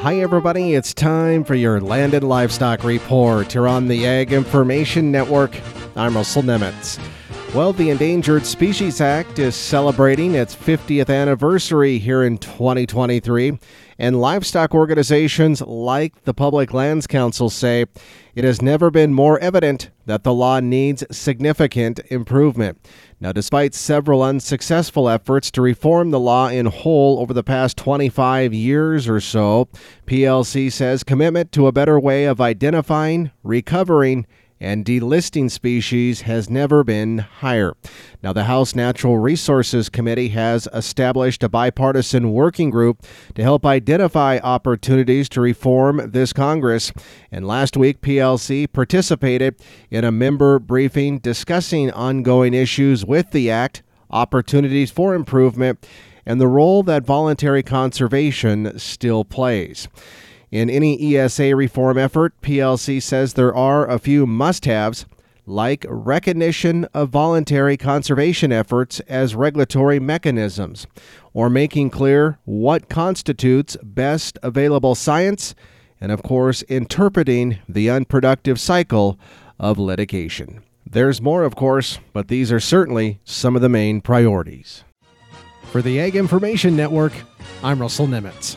Hi, everybody. It's time for your Land and Livestock Report here on the Ag Information Network. I'm Russell Nemetz. Well, the Endangered Species Act is celebrating its 50th anniversary here in 2023, and livestock organizations like the Public Lands Council say it has never been more evident that the law needs significant improvement. Now, despite several unsuccessful efforts to reform the law in whole over the past 25 years or so, PLC says commitment to a better way of identifying, recovering, and delisting species has never been higher. Now, the House Natural Resources Committee has established a bipartisan working group to help identify opportunities to reform this Congress. And last week, PLC participated in a member briefing discussing ongoing issues with the Act, opportunities for improvement, and the role that voluntary conservation still plays. In any ESA reform effort, PLC says there are a few must haves, like recognition of voluntary conservation efforts as regulatory mechanisms, or making clear what constitutes best available science, and of course, interpreting the unproductive cycle of litigation. There's more, of course, but these are certainly some of the main priorities. For the Ag Information Network, I'm Russell Nemetz.